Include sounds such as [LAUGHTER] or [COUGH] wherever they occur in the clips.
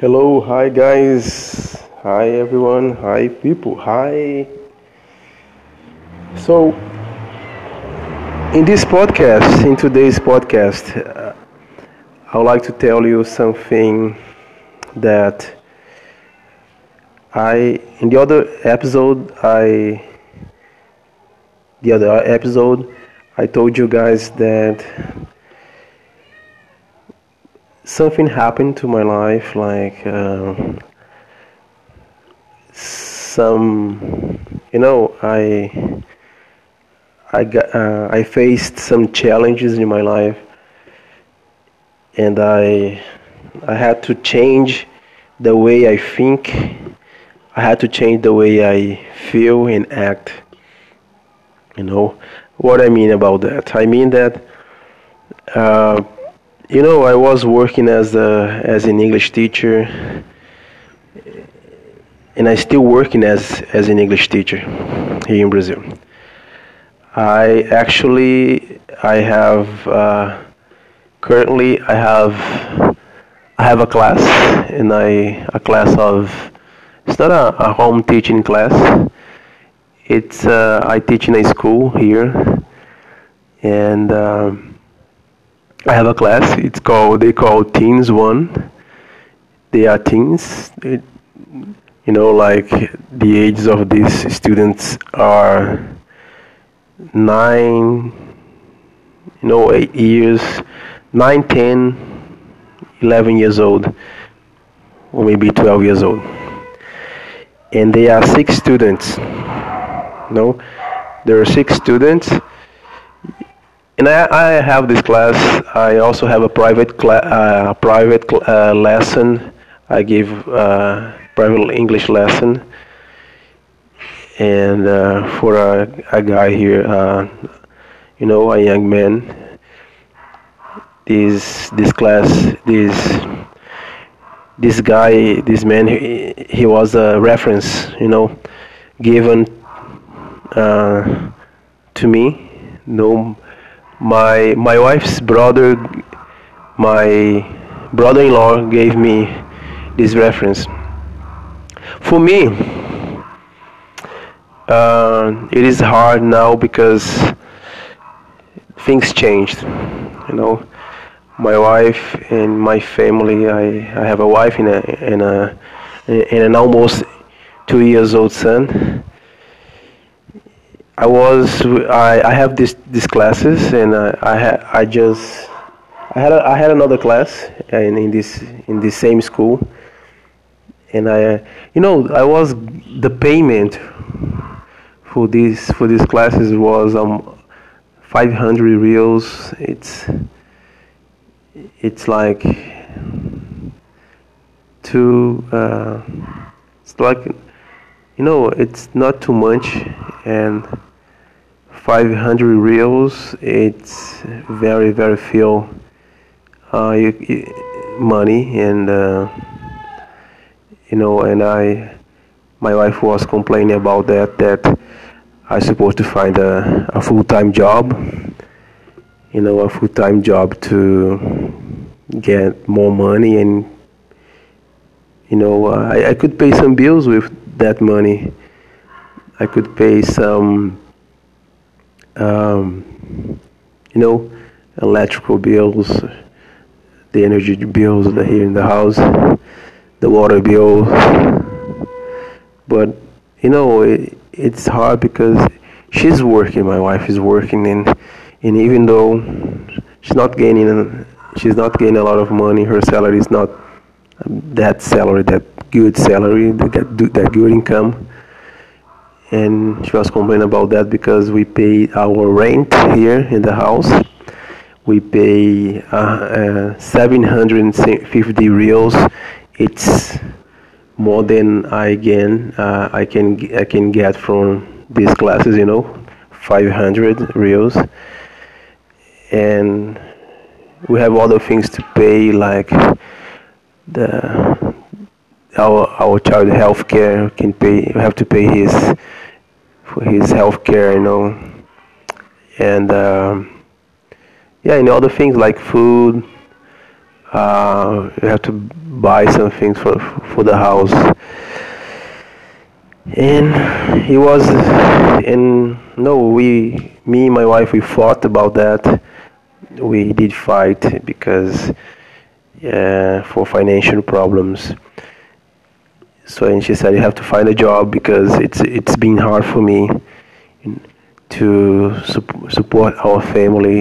Hello, hi guys, hi everyone, hi people, hi. So, in this podcast, in today's podcast, uh, I would like to tell you something that I, in the other episode, I, the other episode, I told you guys that something happened to my life like uh, some you know i i got uh, i faced some challenges in my life and i i had to change the way i think. I had to change the way i feel and act you know? What i mean about that? I mean that uh, you know, I was working as a as an English teacher, and I still working as as an English teacher here in Brazil. I actually I have uh, currently I have I have a class and I a class of it's not a, a home teaching class. It's uh, I teach in a school here, and. Um, I have a class. It's called they call Teens One. They are teens. You know, like the ages of these students are nine, you know, eight years, nine, ten, eleven years old, or maybe twelve years old, and they are six students. no, there are six students and I, I have this class. I also have a private cla- uh, private cl- uh, lesson. I give uh, private English lesson, and uh, for a, a guy here, uh, you know, a young man. This this class, this this guy, this man, he, he was a reference, you know, given uh, to me. No my my wife's brother my brother-in-law gave me this reference. For me uh, it is hard now because things changed you know. My wife and my family i, I have a wife and a, and a and an almost two years old son I was I, I have this these classes and I I had I just I had a, I had another class in, in this in this same school. And I you know I was the payment for this for these classes was um 500 reals. It's it's like two uh, it's like you know it's not too much and 500 reals it's very very few uh, you, you, money and uh, you know and I my wife was complaining about that that I supposed to find a, a full-time job you know a full-time job to get more money and you know I, I could pay some bills with that money. I could pay some um, you know, electrical bills, the energy bills here in the house, the water bills. But you know, it, it's hard because she's working. My wife is working, and and even though she's not gaining, she's not gaining a lot of money. Her salary is not that salary, that good salary, that that good income and she was complaining about that because we pay our rent here in the house. We pay uh, uh, 750 reals. It's more than I can uh, I can I can get from these classes, you know, 500 reals, and we have other things to pay like the our our child health care can pay have to pay his for his health care you know. And um, yeah and other things like food uh, you have to buy some things for for the house. And he was and no we me and my wife we fought about that. We did fight because uh, for financial problems so and she said you have to find a job because it's it's been hard for me to su- support our family.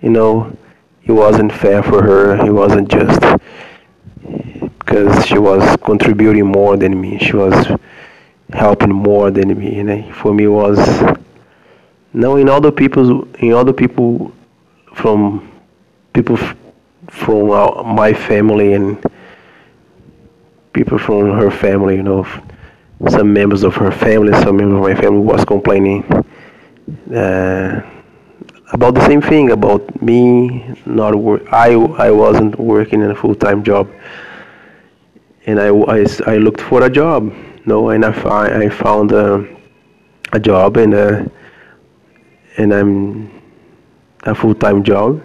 You know it wasn't fair for her. It wasn't just because she was contributing more than me. She was helping more than me. And for me was knowing other people, in other people from people from our, my family and people from her family, you know, some members of her family, some members of my family was complaining uh, about the same thing about me not work. I I wasn't working in a full time job, and I, I I looked for a job no, and I, I found a, a job and a, and I'm a full-time job.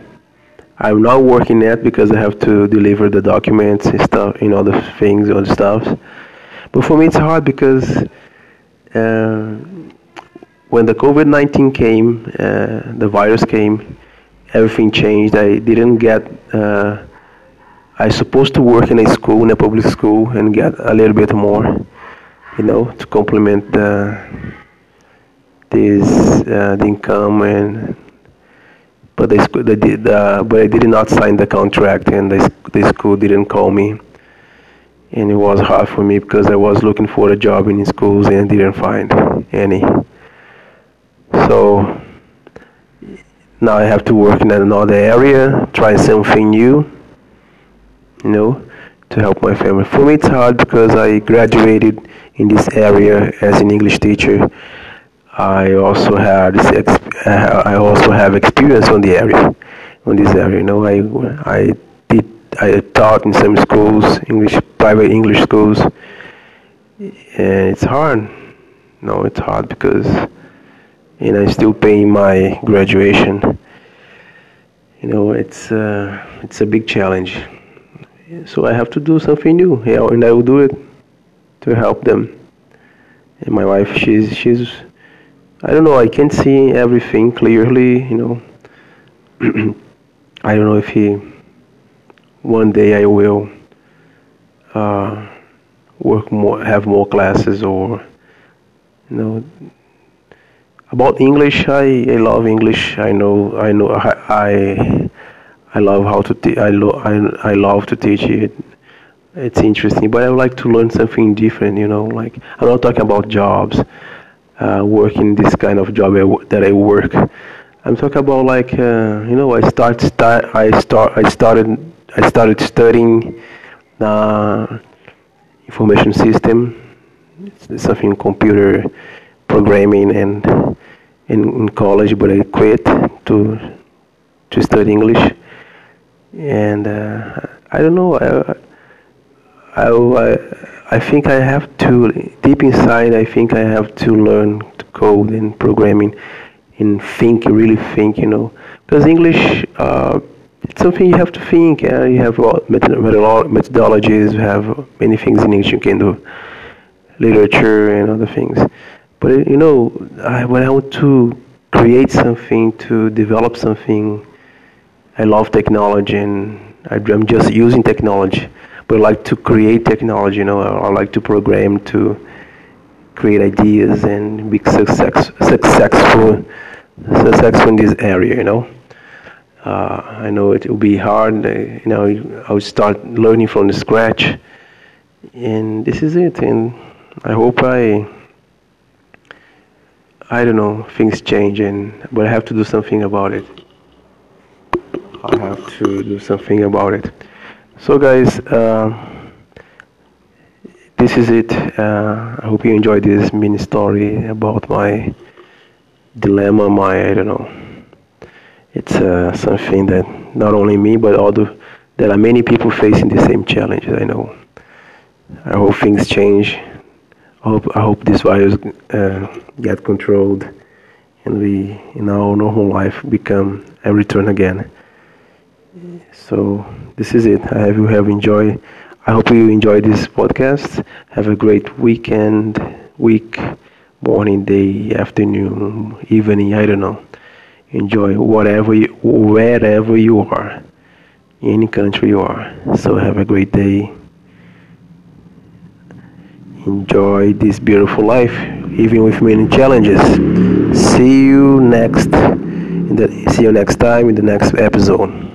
I'm not working yet because I have to deliver the documents and stuff, you know, the things, all the stuff. But for me, it's hard because uh, when the COVID-19 came, uh, the virus came, everything changed. I didn't get. Uh, I supposed to work in a school, in a public school, and get a little bit more you know, to complement the this uh, the income and but they, they did uh, but I did not sign the contract and the the school didn't call me. And it was hard for me because I was looking for a job in schools and didn't find any. So now I have to work in another area try something new you know to help my family. For me it's hard because I graduated in this area as an English teacher. I also had I also have experience on the area, on this area. You know, I I did I taught in some schools, English private English schools, and it's hard. No, it's hard because you know I'm still paying my graduation. You know, it's uh, it's a big challenge. So I have to do something new, yeah, and I will do it to help them. And my wife, she's she's I don't know, I can't see everything clearly, you know. [CLEARS THROAT] I don't know if he one day I will uh, work more, have more classes, or you know. About English, I, I love English. I know I know I I, love how to te- I, lo- I I love to teach it it's interesting. But I would like to learn something different. You know, like I'm not talking about jobs, uh, working this kind of job that I work. I'm talking about like uh, you know I start start I start I started I started studying uh, information system. It's something computer programming and in, in college, but I quit to to study English. And uh, I don't know. I, I, I think I have to, deep inside, I think I have to learn to code and programming and think, really think, you know. Because English, uh, it's something you have to think. Yeah? You have methodologies, you have many things in English you can do, literature and other things. But, you know, I, when I want to create something, to develop something, I love technology and I'm just using technology but like to create technology, you know, or like to program to create ideas and be success, successful, successful in this area, you know. Uh, I know it will be hard, uh, you know, I will start learning from the scratch, and this is it, and I hope I, I don't know, things change, and but I have to do something about it. I have to do something about it. So, guys, uh, this is it. Uh, I hope you enjoyed this mini story about my dilemma. My I don't know. It's uh, something that not only me, but other there are many people facing the same challenge. I know. I hope things change. I hope I hope this virus uh, get controlled, and we in our normal life become a return again. So this is it. I hope you have enjoyed. I hope you enjoyed this podcast. Have a great weekend, week, morning, day, afternoon, evening. I don't know. Enjoy whatever, you, wherever you are, any country you are. So have a great day. Enjoy this beautiful life, even with many challenges. See you next. The, see you next time in the next episode.